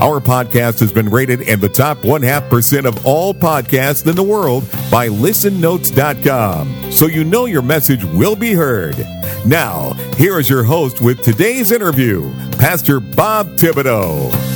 Our podcast has been rated in the top one half percent of all podcasts in the world by listennotes.com. So you know your message will be heard. Now, here is your host with today's interview, Pastor Bob Thibodeau.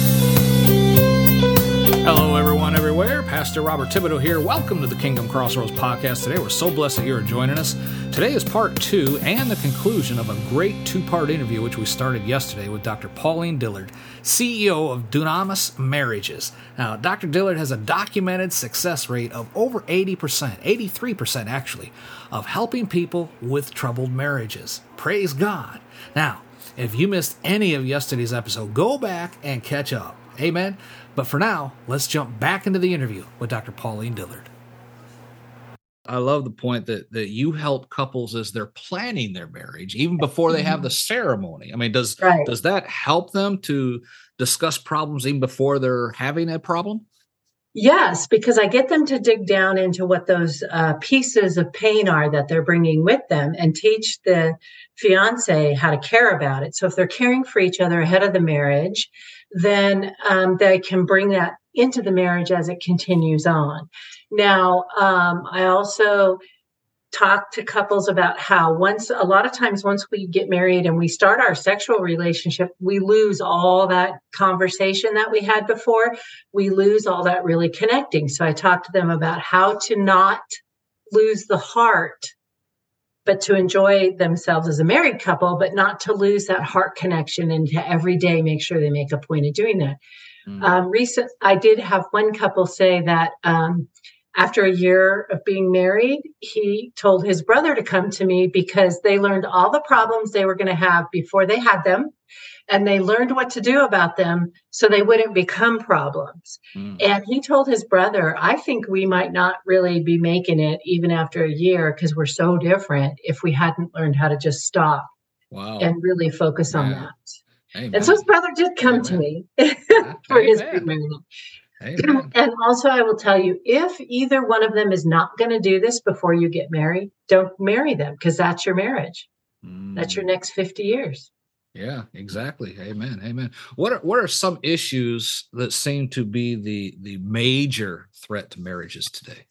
Pastor Robert Thibodeau here. Welcome to the Kingdom Crossroads podcast. Today, we're so blessed that you are joining us. Today is part two and the conclusion of a great two part interview, which we started yesterday with Dr. Pauline Dillard, CEO of Dunamas Marriages. Now, Dr. Dillard has a documented success rate of over 80%, 83% actually, of helping people with troubled marriages. Praise God. Now, if you missed any of yesterday's episode, go back and catch up. Amen. But for now, let's jump back into the interview with Dr. Pauline Dillard. I love the point that that you help couples as they're planning their marriage, even before they have the ceremony. I mean, does Right. does that help them to discuss problems even before they're having a problem? Yes, because I get them to dig down into what those uh, pieces of pain are that they're bringing with them and teach the fiance how to care about it. So if they're caring for each other ahead of the marriage, then um, they can bring that into the marriage as it continues on. Now, um, I also talk to couples about how once a lot of times once we get married and we start our sexual relationship we lose all that conversation that we had before we lose all that really connecting so i talk to them about how to not lose the heart but to enjoy themselves as a married couple but not to lose that heart connection and to every day make sure they make a point of doing that Mm. um, recent i did have one couple say that um, after a year of being married, he told his brother to come to me because they learned all the problems they were going to have before they had them. And they learned what to do about them so they wouldn't become problems. Mm. And he told his brother, I think we might not really be making it even after a year because we're so different if we hadn't learned how to just stop Wow. and really focus on that. Amen. And so his brother did come to me for his premarital. Amen. And also, I will tell you if either one of them is not going to do this before you get married, don't marry them because that's your marriage. That's your Mm. next 50 years. Yeah, exactly. Amen. Amen. What are what are some issues that seem to be the the major threat to marriages today?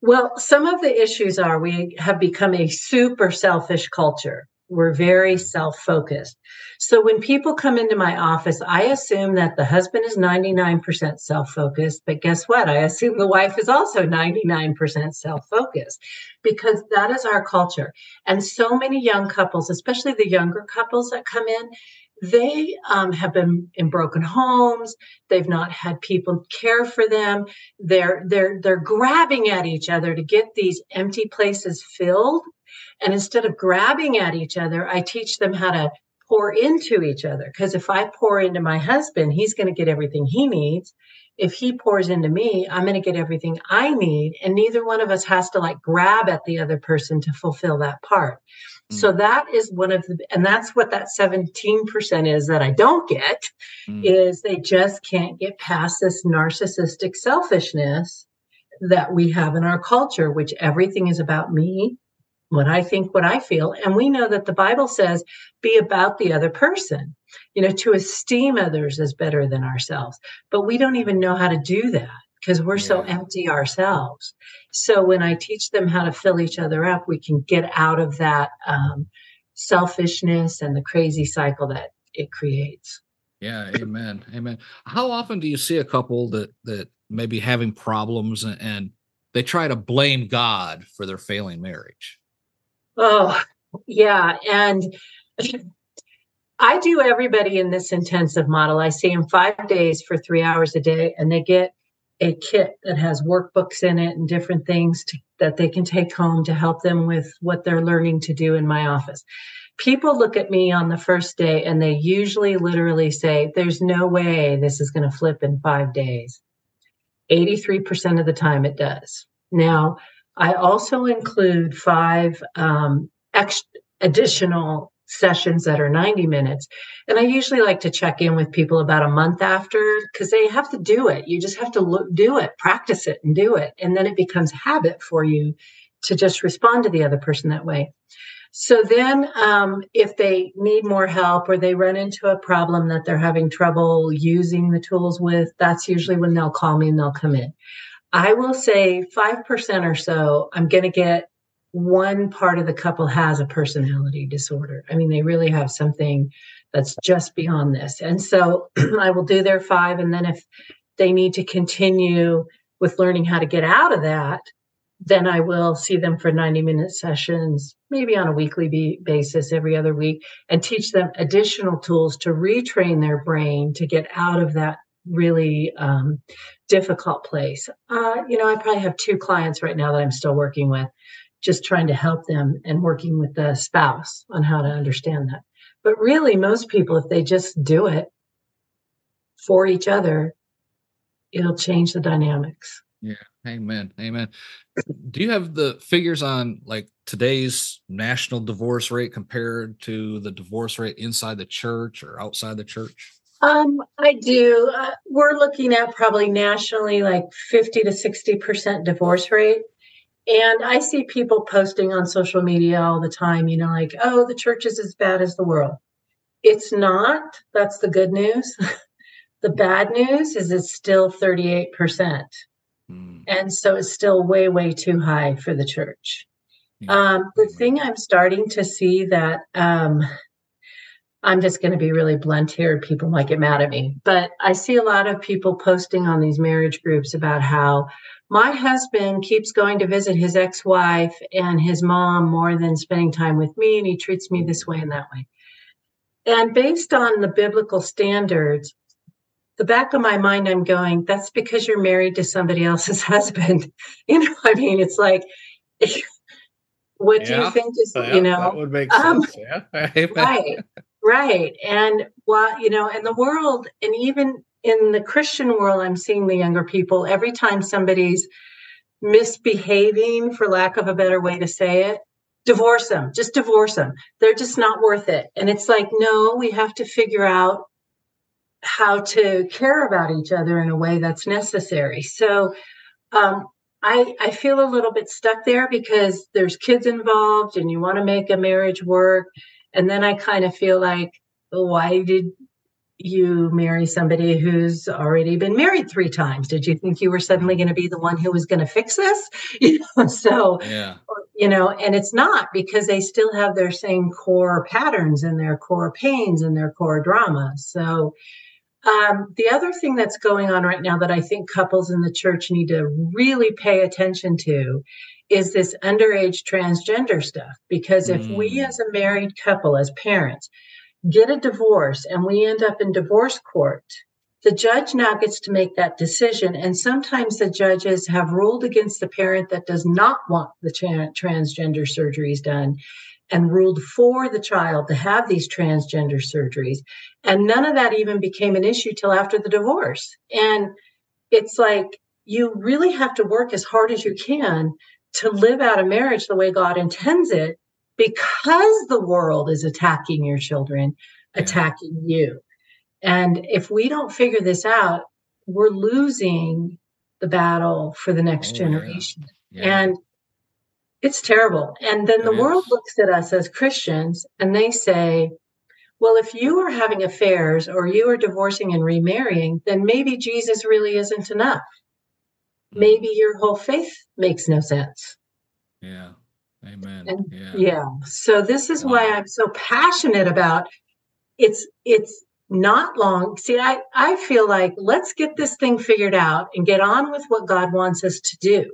Well, some of the issues are we have become a super selfish culture. We're very self focused. So when people come into my office, I assume that the husband is 99% self focused. But guess what? I assume the wife is also 99% self focused because that is our culture. And so many young couples, especially the younger couples that come in, they um, have been in broken homes. They've not had people care for them. They're they're they're grabbing at each other to get these empty places filled. And instead of grabbing at each other, I teach them how to pour into each other. Because if I pour into my husband, he's going to get everything he needs. If he pours into me, I'm going to get everything I need. And neither one of us has to like grab at the other person to fulfill that part. So that is one of the, and that's what that 17% is that I don't get Mm. is they just can't get past this narcissistic selfishness that we have in our culture, which everything is about me, what I think, what I feel. And we know that the Bible says, be about the other person, you know, to esteem others as better than ourselves. But we don't even know how to do that because we're so empty ourselves. So when I teach them how to fill each other up, we can get out of that um, selfishness and the crazy cycle that it creates. Yeah, amen. Amen. How often do you see a couple that that may be having problems and, and they try to blame God for their failing marriage? Oh, yeah. And I do everybody in this intensive model. I see them five days for three hours a day, and they get a kit that has workbooks in it and different things to, that they can take home to help them with what they're learning to do in my office. People look at me on the first day and they usually literally say, There's no way this is going to flip in five days. 83% of the time it does. Now, I also include five um, additional sessions that are 90 minutes. And I usually like to check in with people about a month after because they have to do it. You just have to look, do it, practice it, and do it. And then it becomes habit for you to just respond to the other person that way. So then, um, if they need more help or they run into a problem that they're having trouble using the tools with, that's usually when they'll call me and they'll come in. I will say 5% or so, I'm going to get one part of the couple has a personality disorder. I mean, they really have something that's just beyond this. And so I will do their five. And then if they need to continue with learning how to get out of that, then I will see them for 90 minute sessions, maybe on a weekly basis every other week, and teach them additional tools to retrain their brain to get out of that really um, difficult place. Uh, you know, I probably have two clients right now that I'm still working with just trying to help them and working with the spouse on how to understand that. But really, most people, if they just do it for each other, it'll change the dynamics. Yeah. Amen. Amen. Do you have the figures on like today's national divorce rate compared to the divorce rate inside the church or outside the church? Um, I do. Uh, we're looking at probably nationally like 50 to 60% divorce rate. And I see people posting on social media all the time, you know, like, oh, the church is as bad as the world. It's not. That's the good news. the bad news is it's still 38%. Mm. And so it's still way, way too high for the church. Yeah. Um, the thing I'm starting to see that um, I'm just going to be really blunt here. People might get mad at me, but I see a lot of people posting on these marriage groups about how my husband keeps going to visit his ex wife and his mom more than spending time with me, and he treats me this way and that way. And based on the biblical standards, the back of my mind, I'm going, that's because you're married to somebody else's husband. You know, I mean, it's like, what yeah. do you think is, yeah, you know, that would make um, sense. Yeah. right. Right. And while, you know, in the world, and even in the Christian world, I'm seeing the younger people every time somebody's misbehaving, for lack of a better way to say it, divorce them, just divorce them. They're just not worth it. And it's like, no, we have to figure out how to care about each other in a way that's necessary. So, um, I, I feel a little bit stuck there because there's kids involved and you want to make a marriage work. And then I kind of feel like, why did you marry somebody who's already been married three times? Did you think you were suddenly going to be the one who was going to fix this? You know so yeah. you know and it's not because they still have their same core patterns and their core pains and their core drama. So um, the other thing that's going on right now that i think couples in the church need to really pay attention to is this underage transgender stuff because if mm. we as a married couple as parents get a divorce and we end up in divorce court, the judge now gets to make that decision. And sometimes the judges have ruled against the parent that does not want the tra- transgender surgeries done and ruled for the child to have these transgender surgeries. And none of that even became an issue till after the divorce. And it's like you really have to work as hard as you can to live out a marriage the way God intends it because the world is attacking your children, attacking you. And if we don't figure this out, we're losing the battle for the next oh, generation. Yeah. Yeah. And it's terrible. And then it the is. world looks at us as Christians and they say, well, if you are having affairs or you are divorcing and remarrying, then maybe Jesus really isn't enough. Maybe your whole faith makes no sense. Yeah. Amen. And, yeah. yeah. So this is wow. why I'm so passionate about it's it's not long. See, I, I feel like let's get this thing figured out and get on with what God wants us to do.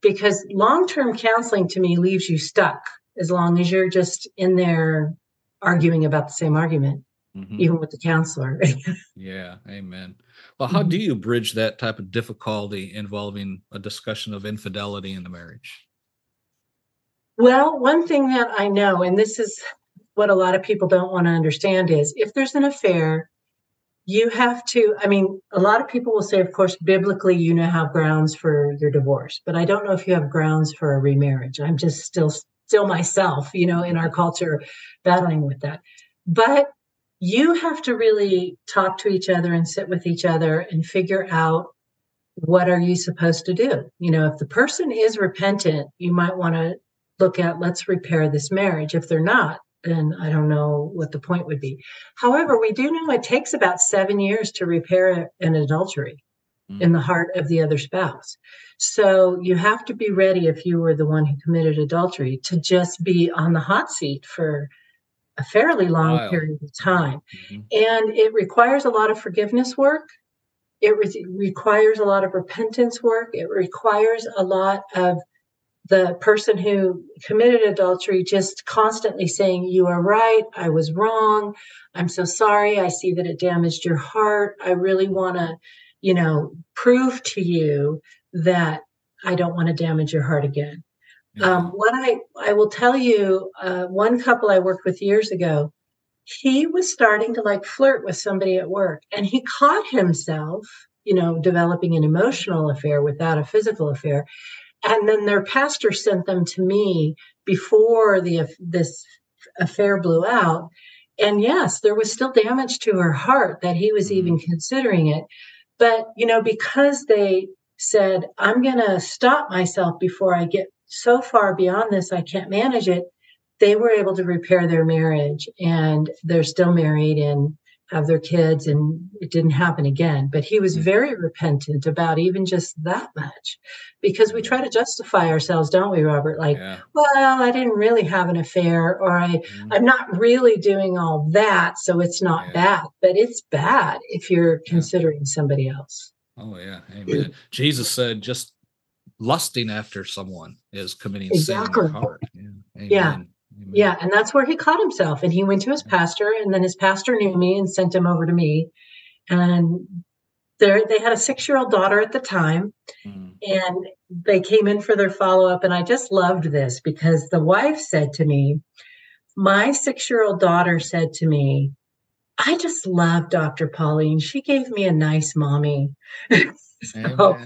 Because long-term counseling to me leaves you stuck as long as you're just in there arguing about the same argument, mm-hmm. even with the counselor. yeah, amen. Well, how mm-hmm. do you bridge that type of difficulty involving a discussion of infidelity in the marriage? Well, one thing that I know, and this is what a lot of people don't want to understand, is if there's an affair, you have to i mean a lot of people will say of course biblically you know have grounds for your divorce but i don't know if you have grounds for a remarriage i'm just still still myself you know in our culture battling with that but you have to really talk to each other and sit with each other and figure out what are you supposed to do you know if the person is repentant you might want to look at let's repair this marriage if they're not then I don't know what the point would be. However, we do know it takes about seven years to repair an adultery mm. in the heart of the other spouse. So you have to be ready if you were the one who committed adultery to just be on the hot seat for a fairly long wow. period of time. Mm-hmm. And it requires a lot of forgiveness work. It re- requires a lot of repentance work. It requires a lot of the person who committed adultery just constantly saying, You are right, I was wrong, I'm so sorry, I see that it damaged your heart. I really want to, you know, prove to you that I don't want to damage your heart again. Yeah. Um, what I, I will tell you, uh, one couple I worked with years ago, he was starting to like flirt with somebody at work and he caught himself, you know, developing an emotional affair without a physical affair and then their pastor sent them to me before the this affair blew out and yes there was still damage to her heart that he was even mm-hmm. considering it but you know because they said i'm going to stop myself before i get so far beyond this i can't manage it they were able to repair their marriage and they're still married and have their kids and it didn't happen again but he was mm. very repentant about even just that much because we try to justify ourselves don't we robert like yeah. well i didn't really have an affair or i mm-hmm. i'm not really doing all that so it's not yeah. bad but it's bad if you're yeah. considering somebody else oh yeah amen jesus said just lusting after someone is committing exactly. sin in your heart yeah yeah, and that's where he caught himself. And he went to his pastor, and then his pastor knew me and sent him over to me. And there, they had a six-year-old daughter at the time, mm. and they came in for their follow-up. And I just loved this because the wife said to me, "My six-year-old daughter said to me." I just love Dr. Pauline. She gave me a nice mommy. so,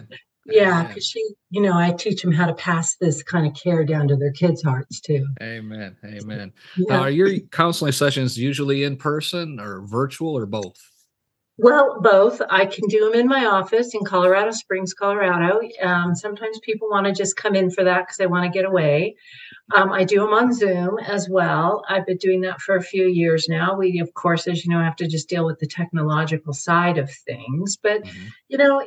yeah, because she, you know, I teach them how to pass this kind of care down to their kids' hearts too. Amen. Amen. Yeah. Now, are your counseling sessions usually in person or virtual or both? Well, both. I can do them in my office in Colorado Springs, Colorado. Um, sometimes people want to just come in for that because they want to get away. Um, I do them on Zoom as well. I've been doing that for a few years now. We, of course, as you know, have to just deal with the technological side of things. But, mm-hmm. you know,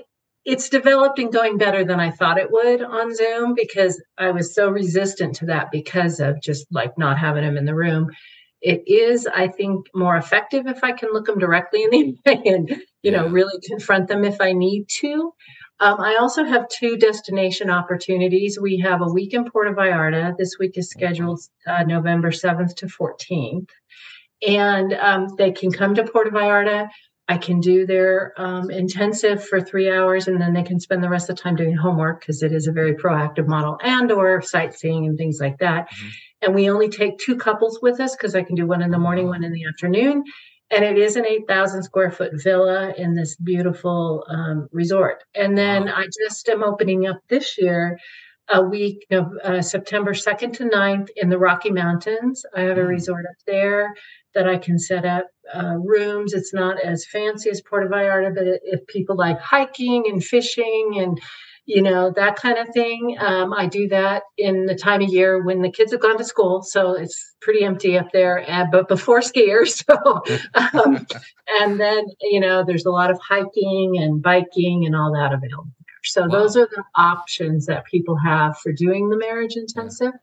it's developed and going better than I thought it would on Zoom because I was so resistant to that because of just like not having them in the room. It is, I think, more effective if I can look them directly in the eye and, you know, really confront them if I need to. Um, I also have two destination opportunities. We have a week in Puerto Vallarta. This week is scheduled uh, November 7th to 14th. And um, they can come to Puerto Vallarta I can do their um, intensive for three hours, and then they can spend the rest of the time doing homework because it is a very proactive model, and or sightseeing and things like that. Mm-hmm. And we only take two couples with us because I can do one in the morning, one in the afternoon. And it is an 8,000 square foot villa in this beautiful um, resort. And then wow. I just am opening up this year a week of uh, September 2nd to 9th in the Rocky Mountains. I have a mm-hmm. resort up there that I can set up uh, rooms. It's not as fancy as Puerto Vallarta, but if people like hiking and fishing and you know that kind of thing, um, I do that in the time of year when the kids have gone to school, so it's pretty empty up there. Uh, but before skiers, so um, and then you know there's a lot of hiking and biking and all that available. So wow. those are the options that people have for doing the marriage intensive.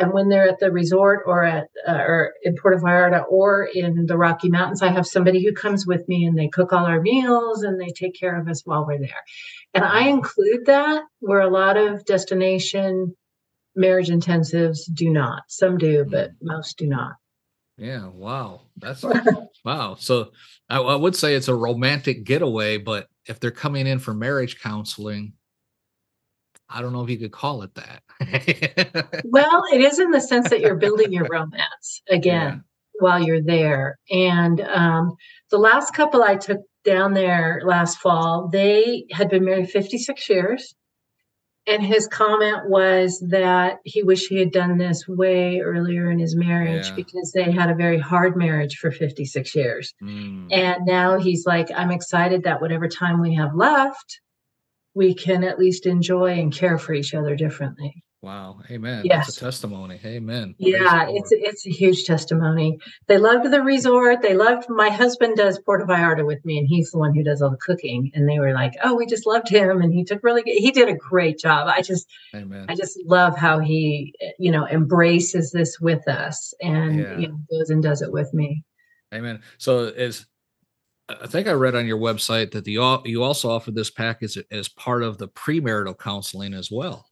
And when they're at the resort or at uh, or in Puerto Vallarta or in the Rocky Mountains, I have somebody who comes with me and they cook all our meals and they take care of us while we're there. And I include that where a lot of destination marriage intensives do not. Some do, but most do not. Yeah, wow. That's wow. So I, I would say it's a romantic getaway, but if they're coming in for marriage counseling, I don't know if you could call it that. well, it is in the sense that you're building your romance again yeah. while you're there. And um, the last couple I took down there last fall. They had been married 56 years. And his comment was that he wished he had done this way earlier in his marriage yeah. because they had a very hard marriage for 56 years. Mm. And now he's like, I'm excited that whatever time we have left, we can at least enjoy and care for each other differently. Wow. Amen. Yes. That's a testimony. Amen. Yeah, it's it's a huge testimony. They loved the resort. They loved my husband does Puerto Vallarta with me and he's the one who does all the cooking. And they were like, Oh, we just loved him and he took really good he did a great job. I just Amen. I just love how he you know embraces this with us and yeah. you know, goes and does it with me. Amen. So is I think I read on your website that the you also offer this package as part of the premarital counseling as well.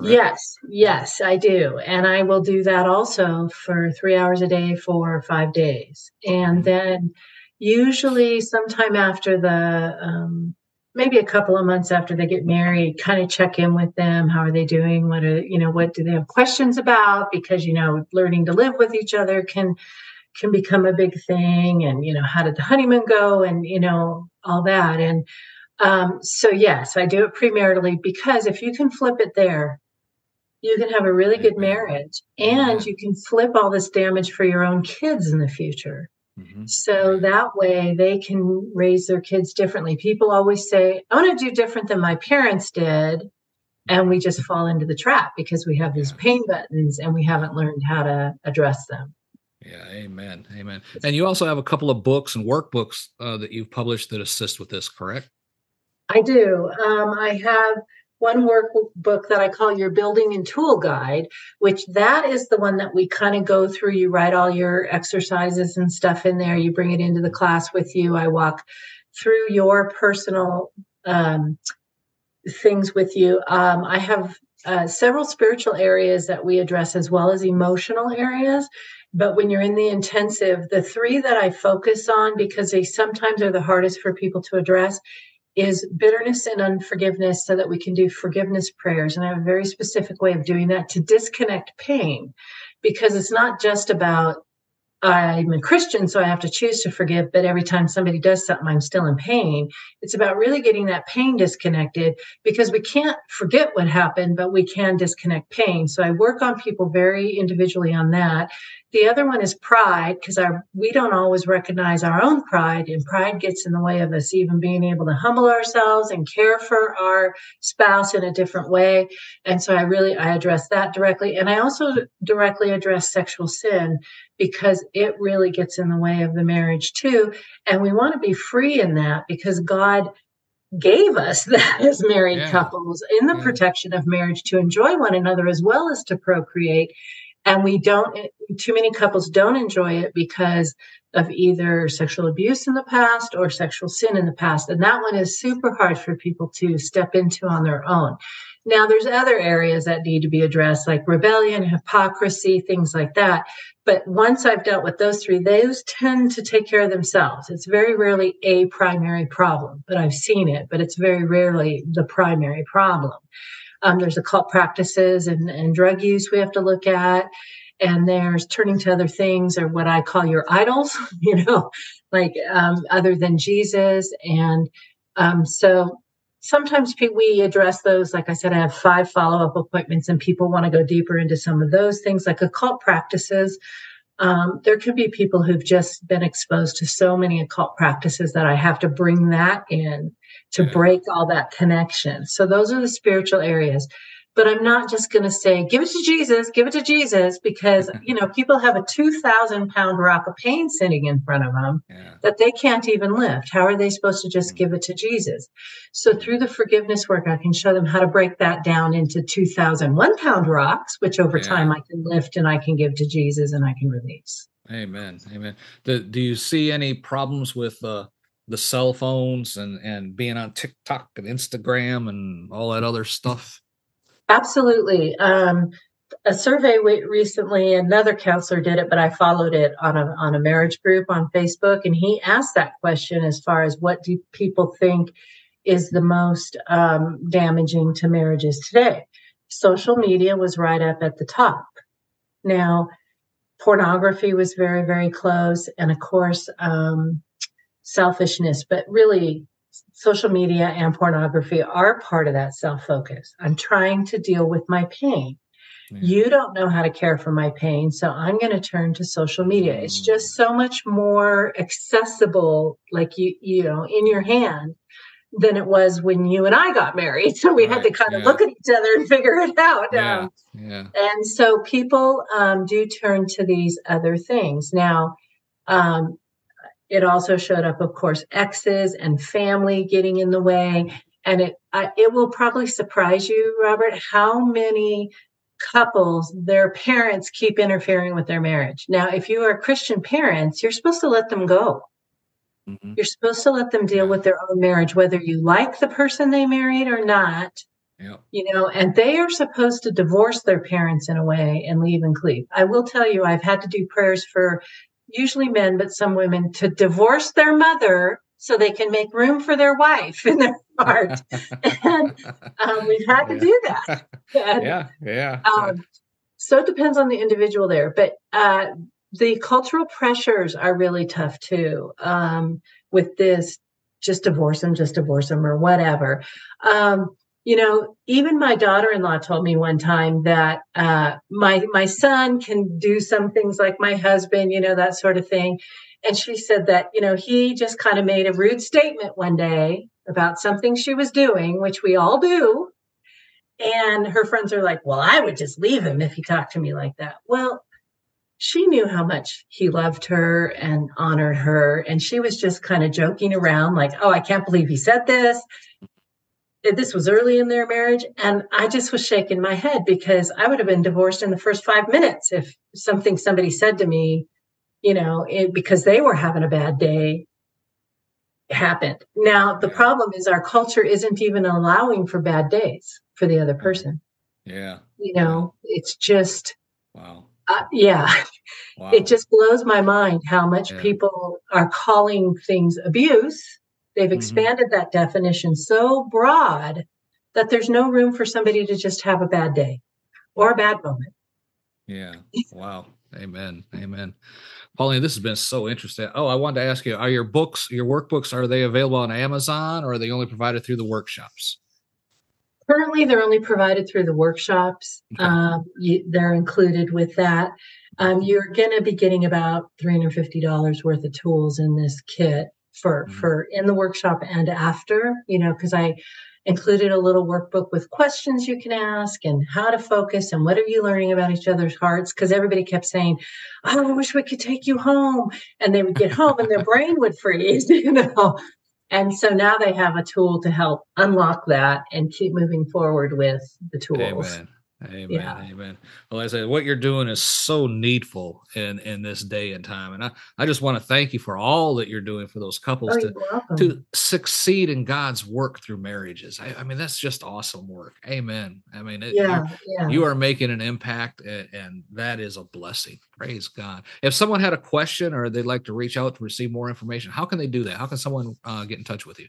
Correct? Yes, yes, I do. And I will do that also for three hours a day for five days. And mm-hmm. then usually sometime after the, um, maybe a couple of months after they get married, kind of check in with them. How are they doing? What are, you know, what do they have questions about? Because, you know, learning to live with each other can, can become a big thing. And, you know, how did the honeymoon go? And, you know, all that. And, um, so yes, I do it premaritally because if you can flip it there, you can have a really good marriage and you can flip all this damage for your own kids in the future. Mm-hmm. So that way they can raise their kids differently. People always say, I want to do different than my parents did. And we just fall into the trap because we have these pain buttons and we haven't learned how to address them. Yeah, amen. Amen. And you also have a couple of books and workbooks uh, that you've published that assist with this, correct? I do. Um, I have one workbook that I call your building and tool guide, which that is the one that we kind of go through. You write all your exercises and stuff in there. You bring it into the class with you. I walk through your personal um, things with you. Um, I have uh, several spiritual areas that we address as well as emotional areas. But when you're in the intensive, the three that I focus on because they sometimes are the hardest for people to address is bitterness and unforgiveness so that we can do forgiveness prayers. And I have a very specific way of doing that to disconnect pain because it's not just about I'm a Christian, so I have to choose to forgive, but every time somebody does something, I'm still in pain. It's about really getting that pain disconnected because we can't forget what happened, but we can disconnect pain. So I work on people very individually on that. The other one is pride because our we don't always recognize our own pride, and pride gets in the way of us even being able to humble ourselves and care for our spouse in a different way. And so I really I address that directly, and I also directly address sexual sin because it really gets in the way of the marriage too. And we want to be free in that because God gave us that as married yeah. couples in the yeah. protection of marriage to enjoy one another as well as to procreate and we don't too many couples don't enjoy it because of either sexual abuse in the past or sexual sin in the past. And that one is super hard for people to step into on their own. Now there's other areas that need to be addressed like rebellion hypocrisy things like that. But once i've dealt with those three those tend to take care of themselves. It's very rarely a primary problem but i've seen it but it's very rarely the primary problem um, there's occult practices and, and drug use we have to look at. And there's turning to other things or what I call your idols, you know, like um, other than Jesus. And um, so sometimes we address those. Like I said, I have five follow up appointments, and people want to go deeper into some of those things, like occult practices. Um, there could be people who've just been exposed to so many occult practices that I have to bring that in to break all that connection. So those are the spiritual areas. But I'm not just going to say, give it to Jesus, give it to Jesus, because, you know, people have a 2,000 pound rock of pain sitting in front of them yeah. that they can't even lift. How are they supposed to just mm-hmm. give it to Jesus? So through the forgiveness work, I can show them how to break that down into 2,000 one pound rocks, which over yeah. time I can lift and I can give to Jesus and I can release. Amen. Amen. Do, do you see any problems with, uh, the cell phones and and being on TikTok and Instagram and all that other stuff? Absolutely. Um, a survey recently, another counselor did it, but I followed it on a on a marriage group on Facebook, and he asked that question as far as what do people think is the most um, damaging to marriages today. Social media was right up at the top. Now, pornography was very very close, and of course. Um, selfishness, but really social media and pornography are part of that self focus. I'm trying to deal with my pain. Yeah. You don't know how to care for my pain, so I'm going to turn to social media. Mm. It's just so much more accessible, like you, you know, in your hand than it was when you and I got married. So we right. had to kind of look at each other and figure it out. Yeah. Um, yeah. And so people um, do turn to these other things. Now, um, it also showed up, of course, exes and family getting in the way. And it I, it will probably surprise you, Robert, how many couples their parents keep interfering with their marriage. Now, if you are Christian parents, you're supposed to let them go. Mm-hmm. You're supposed to let them deal with their own marriage, whether you like the person they married or not. Yeah. You know, and they are supposed to divorce their parents in a way and leave and cleave. I will tell you, I've had to do prayers for usually men, but some women to divorce their mother so they can make room for their wife in their heart. and um, we've had to yeah. do that. And, yeah, yeah. Um, so it depends on the individual there, but uh, the cultural pressures are really tough too. Um, with this, just divorce them, just divorce them, or whatever. Um, you know, even my daughter-in-law told me one time that uh, my my son can do some things like my husband, you know, that sort of thing. And she said that you know he just kind of made a rude statement one day about something she was doing, which we all do. And her friends are like, "Well, I would just leave him if he talked to me like that." Well, she knew how much he loved her and honored her, and she was just kind of joking around, like, "Oh, I can't believe he said this." This was early in their marriage and i just was shaking my head because i would have been divorced in the first five minutes if something somebody said to me you know it, because they were having a bad day happened. Now the problem is our culture isn't even allowing for bad days for the other person. Yeah. You know it's just wow. uh, yeah. Wow. it just blows my mind how much yeah. people are calling things abuse They've mm-hmm. expanded mm-hmm. that definition so broad that there's no room for somebody to just have a bad day or a bad moment. Yeah. Wow. Amen. Amen. Pauline, this has been so interesting. Oh, I wanted to ask you: Are your books, your workbooks, are they available on Amazon, or are they only provided through the workshops? Currently, they're only provided through the workshops. Okay. Um, you, they're included with that. Um, you're going to be getting about three hundred fifty dollars worth of tools in this kit for mm-hmm. for in the workshop and after you know because i included a little workbook with questions you can ask and how to focus and what are you learning about each other's hearts because everybody kept saying oh i wish we could take you home and they would get home and their brain would freeze you know and so now they have a tool to help unlock that and keep moving forward with the tools Amen. Amen. Yeah. Amen. Well, as I said, what you're doing is so needful in in this day and time, and I I just want to thank you for all that you're doing for those couples oh, to to succeed in God's work through marriages. I, I, mean, that's just awesome work. Amen. I mean, it, yeah, yeah, you are making an impact, and, and that is a blessing. Praise God. If someone had a question or they'd like to reach out to receive more information, how can they do that? How can someone uh, get in touch with you?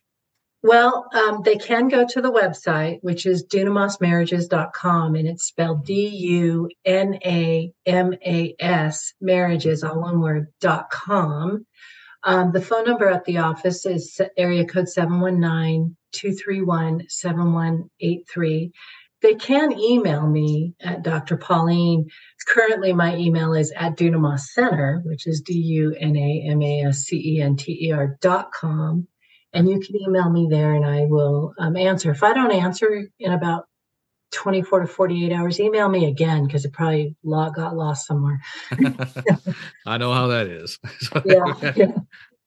Well, um, they can go to the website, which is dunamasmarriages.com, and it's spelled D U N A M A S, marriages, all one word, dot com. Um, the phone number at the office is area code 719 231 7183. They can email me at Dr. Pauline. Currently, my email is at Dunamas Center, which is D U N A M A S C E N T E R dot com and you can email me there and I will um, answer. If I don't answer in about 24 to 48 hours, email me again because it probably got lost somewhere. I know how that is. yeah, yeah,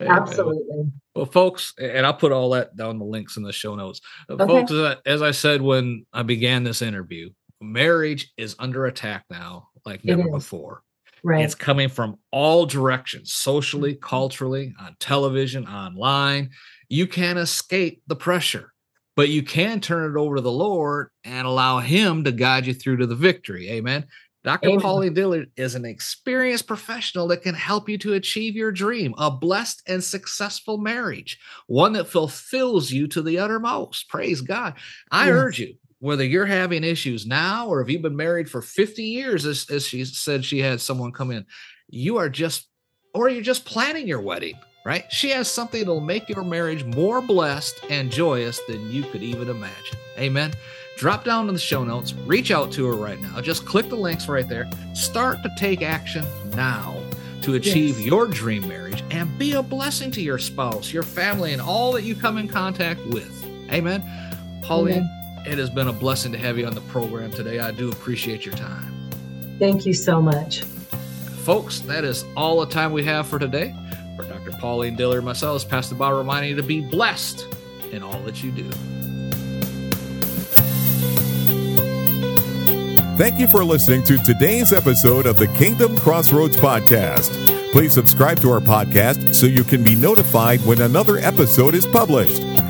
absolutely. Well, folks, and I'll put all that down the links in the show notes. Uh, okay. Folks, as I said when I began this interview, marriage is under attack now like never before. Right. It's coming from all directions, socially, culturally, on television, online you can't escape the pressure, but you can turn it over to the Lord and allow Him to guide you through to the victory. Amen. Dr. Amen. Pauline Dillard is an experienced professional that can help you to achieve your dream, a blessed and successful marriage, one that fulfills you to the uttermost. Praise God. I yes. urge you, whether you're having issues now or if you've been married for 50 years, as, as she said she had someone come in, you are just, or you're just planning your wedding right? She has something that'll make your marriage more blessed and joyous than you could even imagine. Amen. Drop down in the show notes, reach out to her right now. Just click the links right there. Start to take action now to achieve yes. your dream marriage and be a blessing to your spouse, your family, and all that you come in contact with. Amen. Pauline, Amen. it has been a blessing to have you on the program today. I do appreciate your time. Thank you so much. Folks, that is all the time we have for today. Dr. Pauline Dillard, myself, Pastor Bob reminding you to be blessed in all that you do. Thank you for listening to today's episode of the Kingdom Crossroads Podcast. Please subscribe to our podcast so you can be notified when another episode is published.